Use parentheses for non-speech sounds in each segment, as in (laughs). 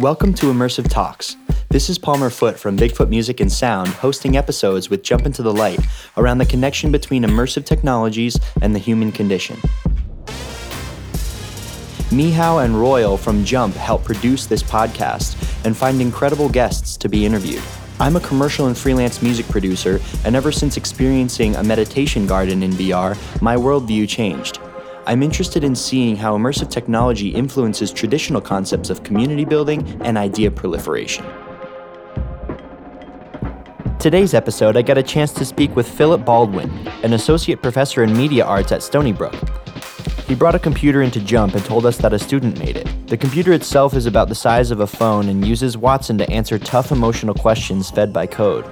Welcome to Immersive Talks. This is Palmer Foot from Bigfoot Music and Sound hosting episodes with Jump Into the Light around the connection between immersive technologies and the human condition. Mihao and Royal from Jump help produce this podcast and find incredible guests to be interviewed. I'm a commercial and freelance music producer, and ever since experiencing a meditation garden in VR, my worldview changed. I'm interested in seeing how immersive technology influences traditional concepts of community building and idea proliferation. Today's episode, I got a chance to speak with Philip Baldwin, an associate professor in media arts at Stony Brook. He brought a computer into Jump and told us that a student made it. The computer itself is about the size of a phone and uses Watson to answer tough emotional questions fed by code.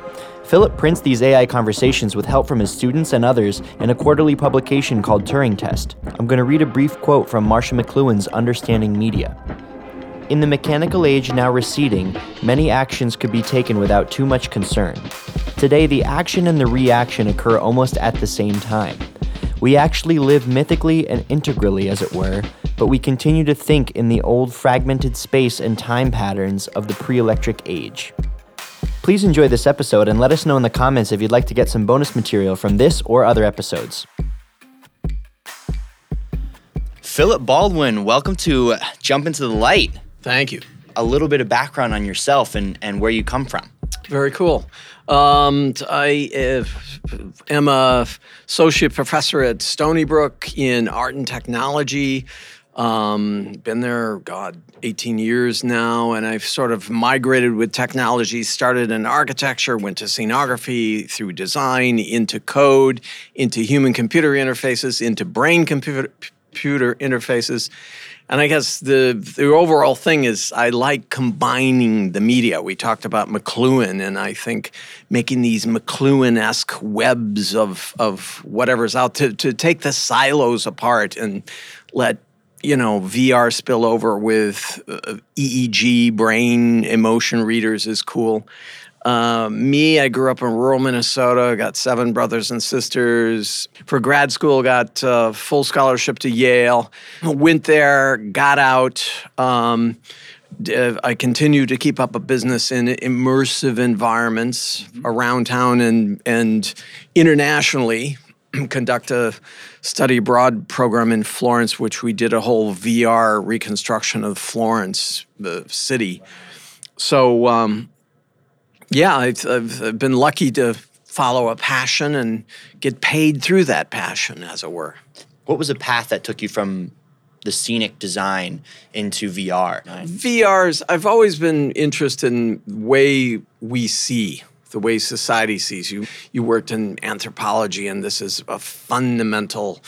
Philip prints these AI conversations with help from his students and others in a quarterly publication called Turing Test. I'm going to read a brief quote from Marshall McLuhan's Understanding Media. In the mechanical age now receding, many actions could be taken without too much concern. Today, the action and the reaction occur almost at the same time. We actually live mythically and integrally, as it were, but we continue to think in the old fragmented space and time patterns of the pre electric age. Please enjoy this episode and let us know in the comments if you'd like to get some bonus material from this or other episodes. Philip Baldwin, welcome to Jump Into the Light. Thank you. A little bit of background on yourself and, and where you come from. Very cool. Um, I uh, am a associate professor at Stony Brook in art and technology. Um, been there, God, 18 years now, and I've sort of migrated with technology. Started in architecture, went to scenography, through design, into code, into human computer interfaces, into brain computer interfaces. And I guess the the overall thing is I like combining the media. We talked about McLuhan, and I think making these McLuhan-esque webs of of whatever's out to to take the silos apart and let you know VR spill over with uh, EEG brain emotion readers is cool. Uh, me, I grew up in rural Minnesota. Got seven brothers and sisters. For grad school, got uh, full scholarship to Yale. Went there, got out. Um, I continue to keep up a business in immersive environments mm-hmm. around town and and internationally. (clears throat) Conduct a study abroad program in Florence, which we did a whole VR reconstruction of Florence, the city. So um, yeah, I've, I've been lucky to follow a passion and get paid through that passion, as it were. What was a path that took you from the scenic design into VR? VR's, I've always been interested in the way we see, the way society sees you. You worked in anthropology, and this is a fundamental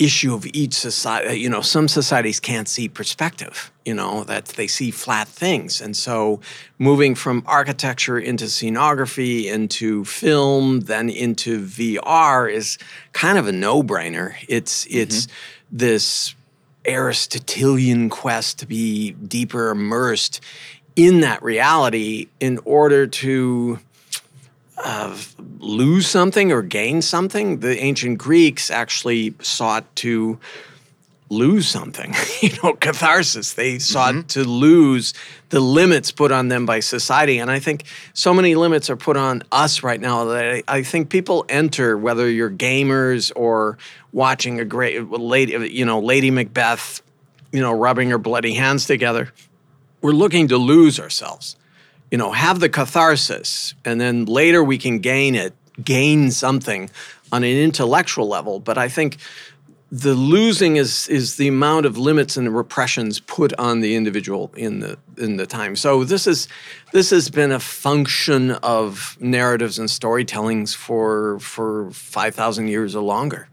issue of each society. You know, some societies can't see perspective, you know, that they see flat things. And so moving from architecture into scenography, into film, then into VR is kind of a no-brainer. It's it's mm-hmm. this Aristotelian quest to be deeper immersed in that reality in order to uh, lose something or gain something. The ancient Greeks actually sought to lose something, (laughs) you know, catharsis. They sought mm-hmm. to lose the limits put on them by society. And I think so many limits are put on us right now that I, I think people enter, whether you're gamers or watching a great lady, you know, Lady Macbeth, you know, rubbing her bloody hands together. We're looking to lose ourselves you know, have the catharsis, and then later we can gain it, gain something on an intellectual level. But I think the losing is is the amount of limits and repressions put on the individual in the in the time. So this is this has been a function of narratives and storytellings for for five thousand years or longer.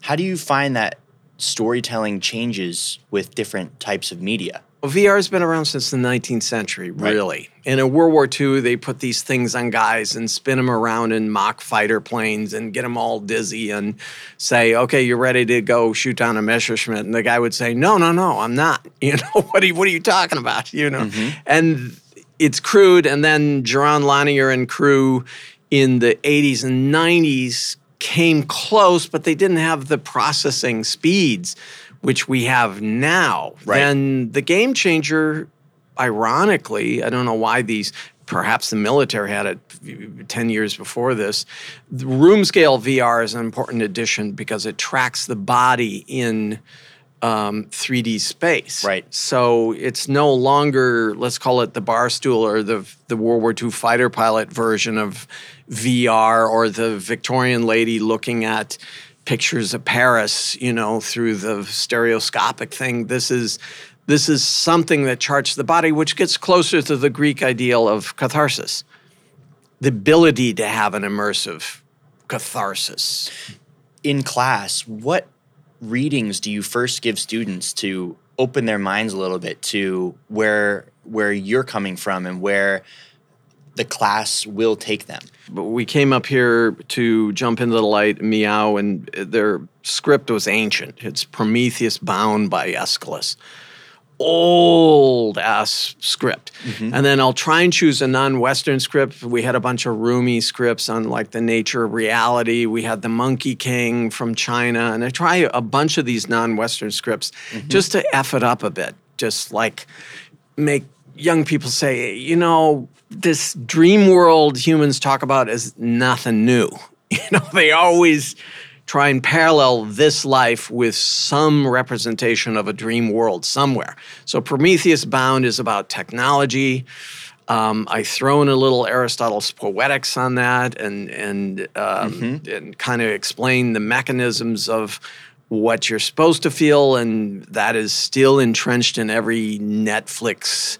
How do you find that storytelling changes with different types of media? Well, VR has been around since the 19th century, really. Right. And in World War II, they put these things on guys and spin them around in mock fighter planes and get them all dizzy and say, okay, you're ready to go shoot down a Messerschmitt. And the guy would say, no, no, no, I'm not. (laughs) You know, what are you, what are you talking about? (laughs) You know, mm-hmm. and it's crude. And then Jaron Lanier and crew in the 80s and 90s came close, but they didn't have the processing speeds which we have now, right. then the game changer ironically, I don't know why these perhaps the military had it 10 years before this. The room scale VR is an important addition because it tracks the body in um, 3D space. Right. So it's no longer, let's call it the bar stool or the, the World War II fighter pilot version of VR or the Victorian lady looking at pictures of Paris, you know, through the stereoscopic thing. This is this is something that charts the body, which gets closer to the Greek ideal of catharsis the ability to have an immersive catharsis. In class, what readings do you first give students to open their minds a little bit to where where you're coming from and where the class will take them? But we came up here to jump into the light, meow, and their script was ancient. It's Prometheus Bound by Aeschylus old ass script. Mm-hmm. And then I'll try and choose a non Western script. We had a bunch of Rumi scripts on like the nature of reality. We had the Monkey King from China. And I try a bunch of these non Western scripts mm-hmm. just to F it up a bit, just like make young people say, you know, this dream world humans talk about is nothing new. (laughs) You know, they always try and parallel this life with some representation of a dream world somewhere. So Prometheus Bound is about technology. Um, I throw in a little Aristotle's poetics on that and and um, mm-hmm. and kind of explain the mechanisms of what you're supposed to feel, and that is still entrenched in every Netflix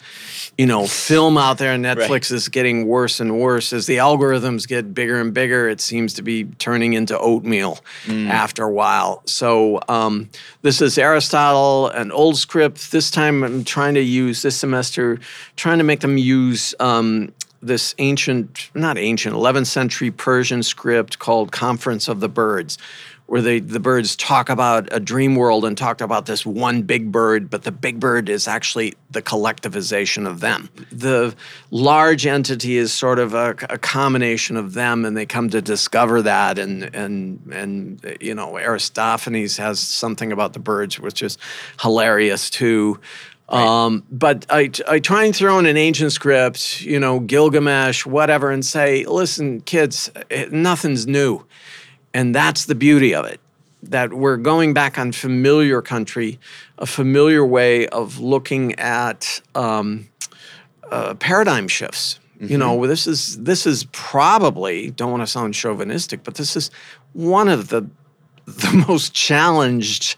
you know, film out there. On Netflix right. is getting worse and worse as the algorithms get bigger and bigger. It seems to be turning into oatmeal mm. after a while. So um, this is Aristotle and old script. This time I'm trying to use this semester, trying to make them use. Um, this ancient, not ancient, 11th century Persian script called Conference of the Birds, where they, the birds talk about a dream world and talked about this one big bird, but the big bird is actually the collectivization of them. The large entity is sort of a, a combination of them, and they come to discover that. And and and you know, Aristophanes has something about the birds which is hilarious too. Right. Um, but I, I try and throw in an ancient script, you know, Gilgamesh, whatever, and say, listen, kids, eh, nothing's new. And that's the beauty of it that we're going back on familiar country, a familiar way of looking at um, uh, paradigm shifts. Mm-hmm. You know, mm-hmm. this is this is probably don't want to sound chauvinistic, but this is one of the the (laughs) most challenged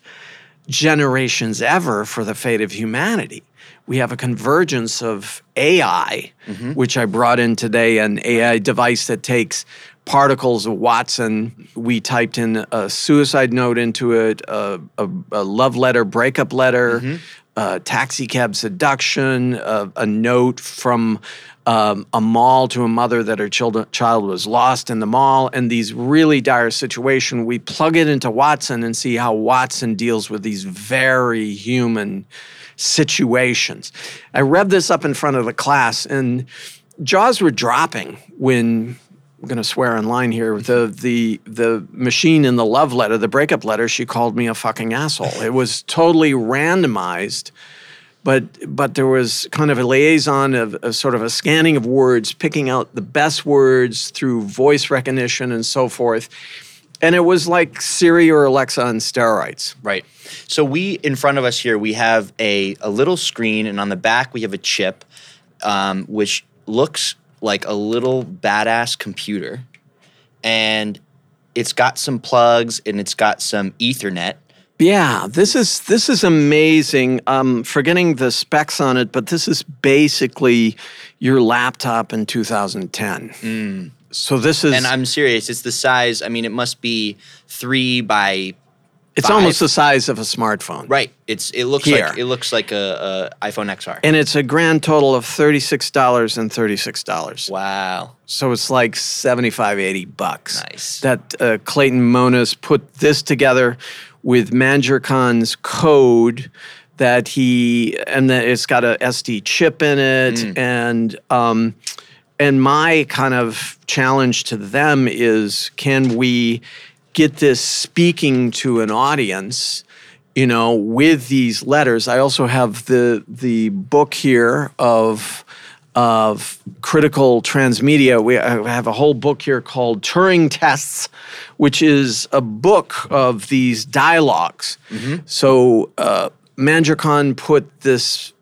generations ever for the fate of humanity. We have a convergence of AI, mm-hmm. which I brought in today, an AI device that takes particles of Watson. We typed in a suicide note into it, a, a, a love letter, breakup letter, mm-hmm. taxi cab seduction, a, a note from um, a mall to a mother that her child, child was lost in the mall, and these really dire situation. We plug it into Watson and see how Watson deals with these very human situations. I read this up in front of the class, and jaws were dropping when I'm going to swear online here. The the the machine in the love letter, the breakup letter, she called me a fucking asshole. It was totally randomized, but but there was kind of a liaison of, of sort of a scanning of words, picking out the best words through voice recognition and so forth. And it was like Siri or Alexa on steroids. Right. So we in front of us here we have a a little screen, and on the back we have a chip, um, which looks like a little badass computer and it's got some plugs and it's got some ethernet. Yeah this is this is amazing. Um forgetting the specs on it but this is basically your laptop in 2010 mm. so this is and i'm serious it's the size i mean it must be three by it's Five. almost the size of a smartphone. Right. It's it looks Here. like it looks like a, a, iPhone XR. And it's a grand total of thirty-six dollars and thirty-six dollars. Wow. So it's like 75, 80 bucks. Nice. That uh, Clayton Monas put this together with Manjur code that he and that it's got a SD chip in it mm. and um, and my kind of challenge to them is can we get this speaking to an audience you know, with these letters. I also have the the book here of of critical transmedia. We have a whole book here called Turing Tests, which is a book of these dialogs So uh, put this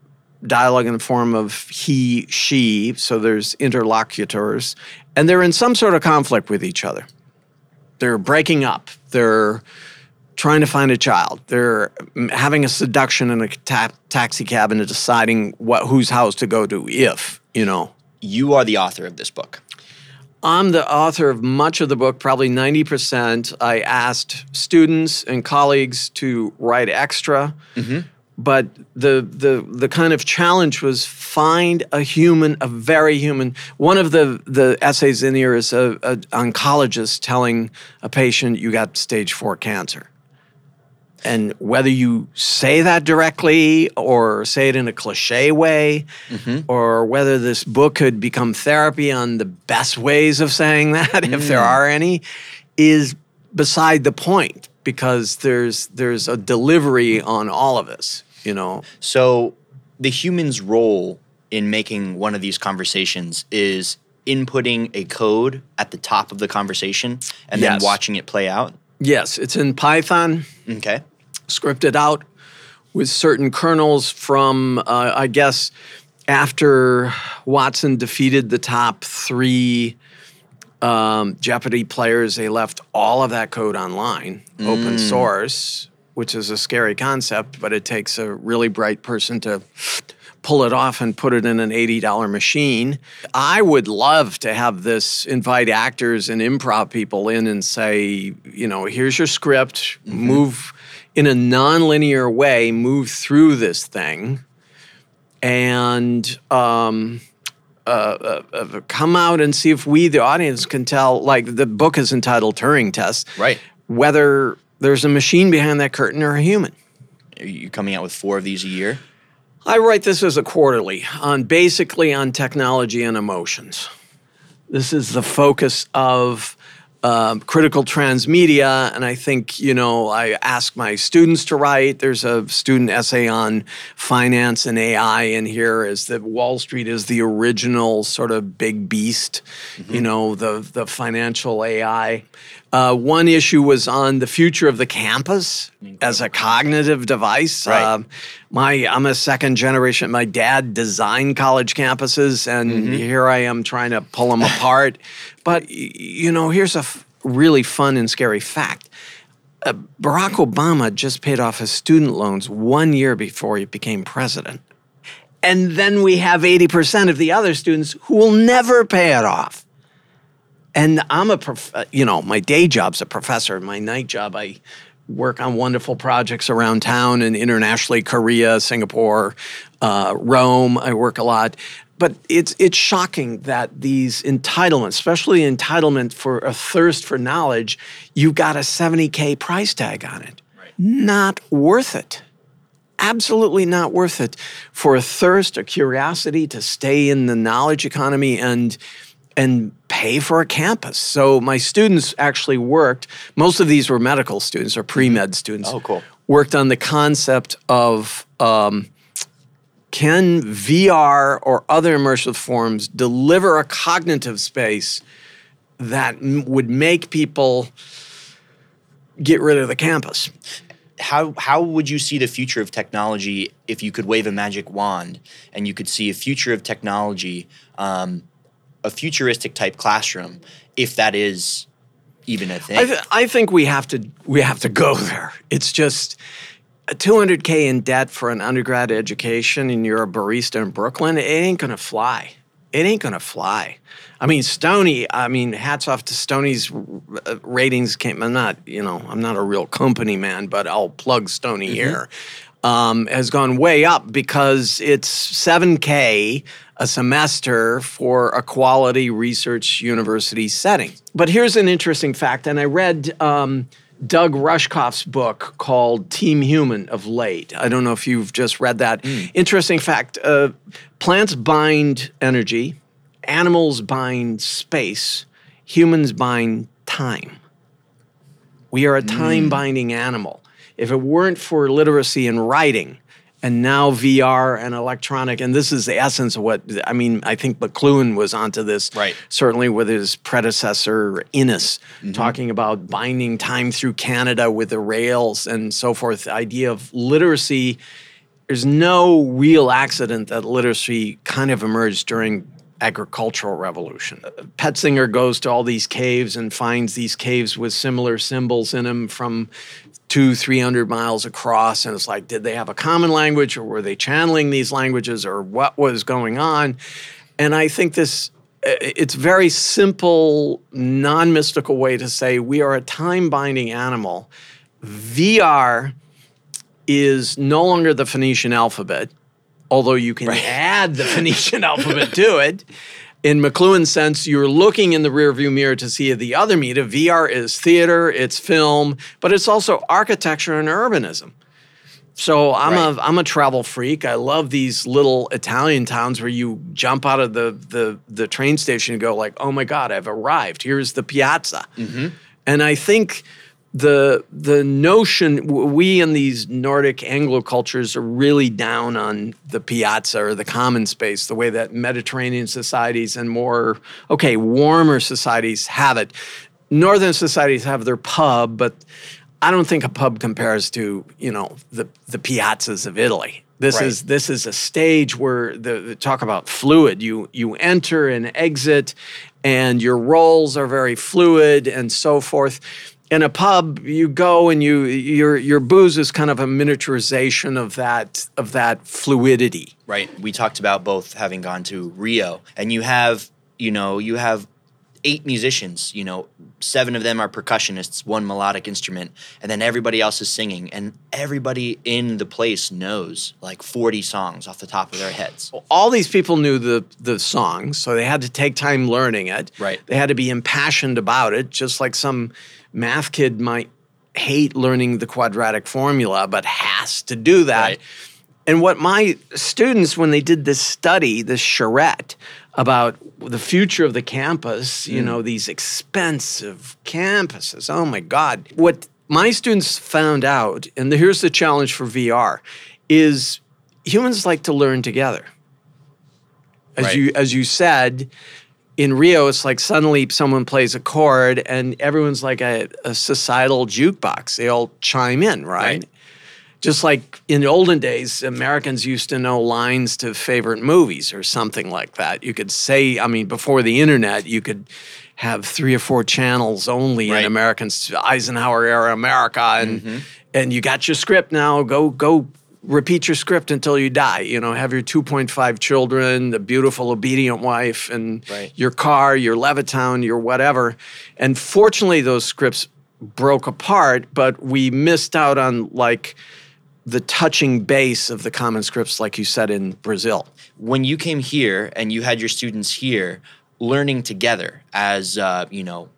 dialogue in the form of he, she. So there's interlocutors, and they're in some sort of conflict with each other. They're breaking up. They're trying to find a child. They're having a seduction in a ta- taxi cab and deciding what whose house to go to if you know. You are the author of this book. I'm the author of much of the book, probably 90%. I asked students and colleagues to write extra. Mm-hmm. But the, the, the kind of challenge was find a human, a very human. One of the, the essays in here is a, a oncologist telling a patient you got stage four cancer. And whether you say that directly or say it in a cliche way, mm-hmm. or whether this book could become therapy on the best ways of saying that, (laughs) if there mm. are any, is beside the point because there's there's a delivery on all of this, you know. So, the human's role in making one of these conversations is inputting a code at the top of the conversation and Yes. then watching it play out. Yes, it's in Python. Okay. scripted out with certain kernels from, uh, I guess, after Watson defeated the top three um, Jeopardy players, they left all of that code online, open source, which is a scary concept, but it takes a really bright person to pull it off and put it in an $80 machine. I would love to have this invite actors and improv people in and say, you know, here's your script, move in a nonlinear way, move through this thing and um, uh, uh, uh, come out and see if we, the audience, can tell. Like the book is entitled Turing Test, Right. Whether there's a machine behind that curtain or a human. Are you coming out with four of these a year? I write this as a quarterly on basically on technology and emotions. This is the focus of um, critical transmedia, and I think you know I ask my students to write. There's a student essay on finance and AI in here. Is that Wall Street is the original sort of big beast, you know, the the financial AI. Uh, one issue was on the future of the campus as a cognitive device. Right. Um, my I'm a second generation. My dad designed college campuses, and here I am trying to pull them apart. (laughs) But you know, here's a f- really fun and scary fact. Uh, Barack Obama just paid off his student loans one year before he became president. And then we have 80% of the other students who will never pay it off. And I'm a, prof- uh, you know, my day job's a professor. My night job, I work on wonderful projects around town and internationally, Korea, Singapore, uh, Rome. I work a lot. But it's it's shocking that these entitlements, especially entitlement for a thirst for knowledge, you got a 70K price tag on it. Not worth it absolutely not worth it for a thirst, a curiosity to stay in the knowledge economy and and pay for a campus. So my students actually worked. Most of these were medical students or pre med students. Oh, cool. Worked on the concept of um, can VR or other immersive forms deliver a cognitive space that m- would make people get rid of the campus? How how would you see the future of technology if you could wave a magic wand and you could see a future of technology, um, a futuristic type classroom, if that is even a thing? I, th- I think we have to we have to go there. It's just a 200k in debt for an undergrad education, and you're a barista in Brooklyn. It ain't gonna fly. It ain't gonna fly. I mean, Stony. I mean, hats off to Stony's uh, ratings. Came. I'm not. You know, I'm not a real company man, but I'll plug Stony here. Um, has gone way up because it's 7K a semester for a quality research university setting. But here's an interesting fact, and I read um, Doug Rushkoff's book called Team Human of late. I don't know if you've just read that. Interesting fact uh, plants bind energy, animals bind space, humans bind time. We are a time binding animal. if it weren't for literacy and writing, and now VR and electronic, and this is the essence of what I mean. I think McLuhan was onto this, Right. Certainly with his predecessor Innis, Mm-hmm. talking about binding time through Canada with the rails and so forth. The idea of literacy. There's no real accident that literacy kind of emerged during agricultural revolution. Petzinger goes to all these caves and finds these caves with similar symbols in them from two, three hundred miles across, and it's like, did they have a common language, or were they channeling these languages, or what was going on? And I think this. It's very simple, non-mystical way to say we are a time-binding animal. VR is no longer the Phoenician alphabet, although you can add the Phoenician alphabet to it. (laughs) In McLuhan's sense, you're looking in the rearview mirror to see the other media. VR is theater, it's film, but it's also architecture and urbanism. So I'm Right. a I'm a travel freak. I love these little Italian towns where you jump out of the the the train station and go like, "Oh my god, I've arrived. Here's the piazza." Mm-hmm. And I think the the notion we in these Nordic Anglo cultures are really down on the piazza or the common space, the way that Mediterranean societies and more okay warmer societies have it. Northern societies have their pub, but I don't think a pub compares to you know the the piazzas of Italy. This Right. is this is a stage where the, the talk about fluid. You you enter and exit, and your roles are very fluid and so forth. In a pub, you go and you your your booze is kind of a miniaturization of that of that fluidity. Right. We talked about both having gone to Rio, and you have, you know, you have eight musicians. You know, seven of them are percussionists, one melodic instrument, and then everybody else is singing, and everybody in the place knows like forty songs off the top of their heads. all these people knew the the songs, so they had to take time learning it. Right. They had to be impassioned about it, just like some math kid might hate learning the quadratic formula, but has to do that. Right. And what my students, when they did this study, this charrette about the future of the campus, you mm. know, these expensive campuses, oh my God. What my students found out, and here's the challenge for VR, is humans like to learn together. As Right. you as you said, in Rio, it's like suddenly someone plays a chord and everyone's like a, a societal jukebox. They all chime in, right? Right. Just like in the olden days, Americans used to know lines to favorite movies or something like that. You could say, I mean, before the internet, you could have three or four channels only Right. in Americans Eisenhower era America, and mm-hmm. and you got your script now. Go go repeat your script until you die. You know, have your 2.5 children, the beautiful obedient wife, and Right. your car, your Levittown, your whatever. And fortunately, those scripts broke apart, but we missed out on like the touching base of the common scripts, like you said in Brazil. when you came here and you had your students here learning together as uh, you know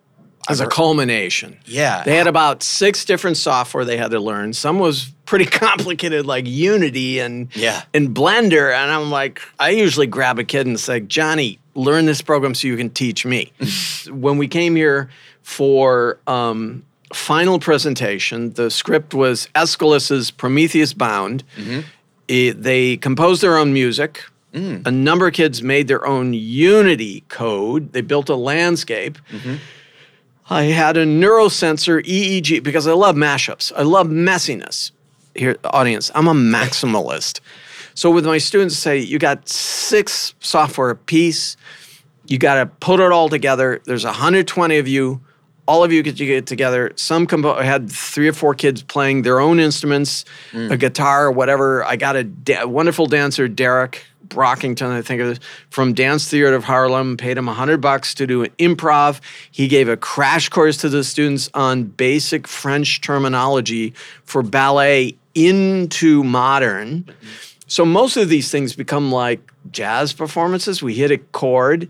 As a culmination. Yeah. They had about six different software they had to learn. Some was pretty (laughs) complicated, like Unity and Yeah. and Blender. And I'm like, I usually grab a kid and say, Johnny, learn this program so you can teach me. (laughs) when we came here for um, final presentation, the script was Aeschylus's Prometheus Bound. Mm-hmm. It- they composed their own music. Mm. A number of kids made their own Unity code. They built a landscape. Mm-hmm. I had a neurosensor EEG because I love mashups. I love messiness. Here, audience, I'm a maximalist. So with my students, say you got six software a piece, you got to put it all together. There's 120 of you. All of you get to get together. Some compo- had three or four kids playing their own instruments, a mm. guitar or whatever. I got a da- wonderful dancer, Derek Brockington, I think of this, from Dance Theater of Harlem. Paid him 100 bucks to do an improv. He gave a crash course to the students on basic French terminology for ballet into modern. So most of these things become like jazz performances. We hit a chord,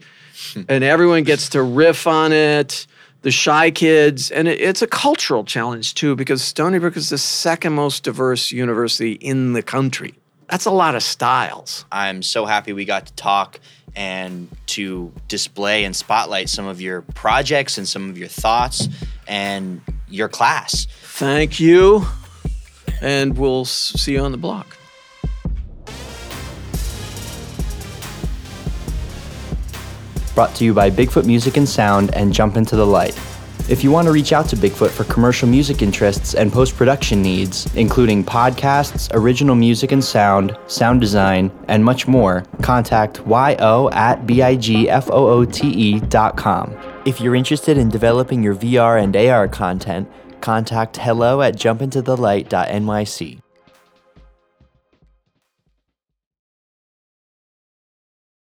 hmm. and everyone gets to riff on it. The shy kids, and it, it's a cultural challenge too, because Stony Brook is the second most diverse university in the country. That's a lot of styles. I'm so happy we got to talk and to display and spotlight some of your projects and some of your thoughts and your class. Thank you. and we'll see you on the block. Brought to you by Bigfoot Music and Sound and Jump Into the Light. If you want to reach out to Bigfoot for commercial music interests and post production needs, including podcasts, original music and sound, sound design, and much more, contact yo at bigfoote.com. If you're interested in developing your VR and AR content, contact hello at jumpintothelight.nyc.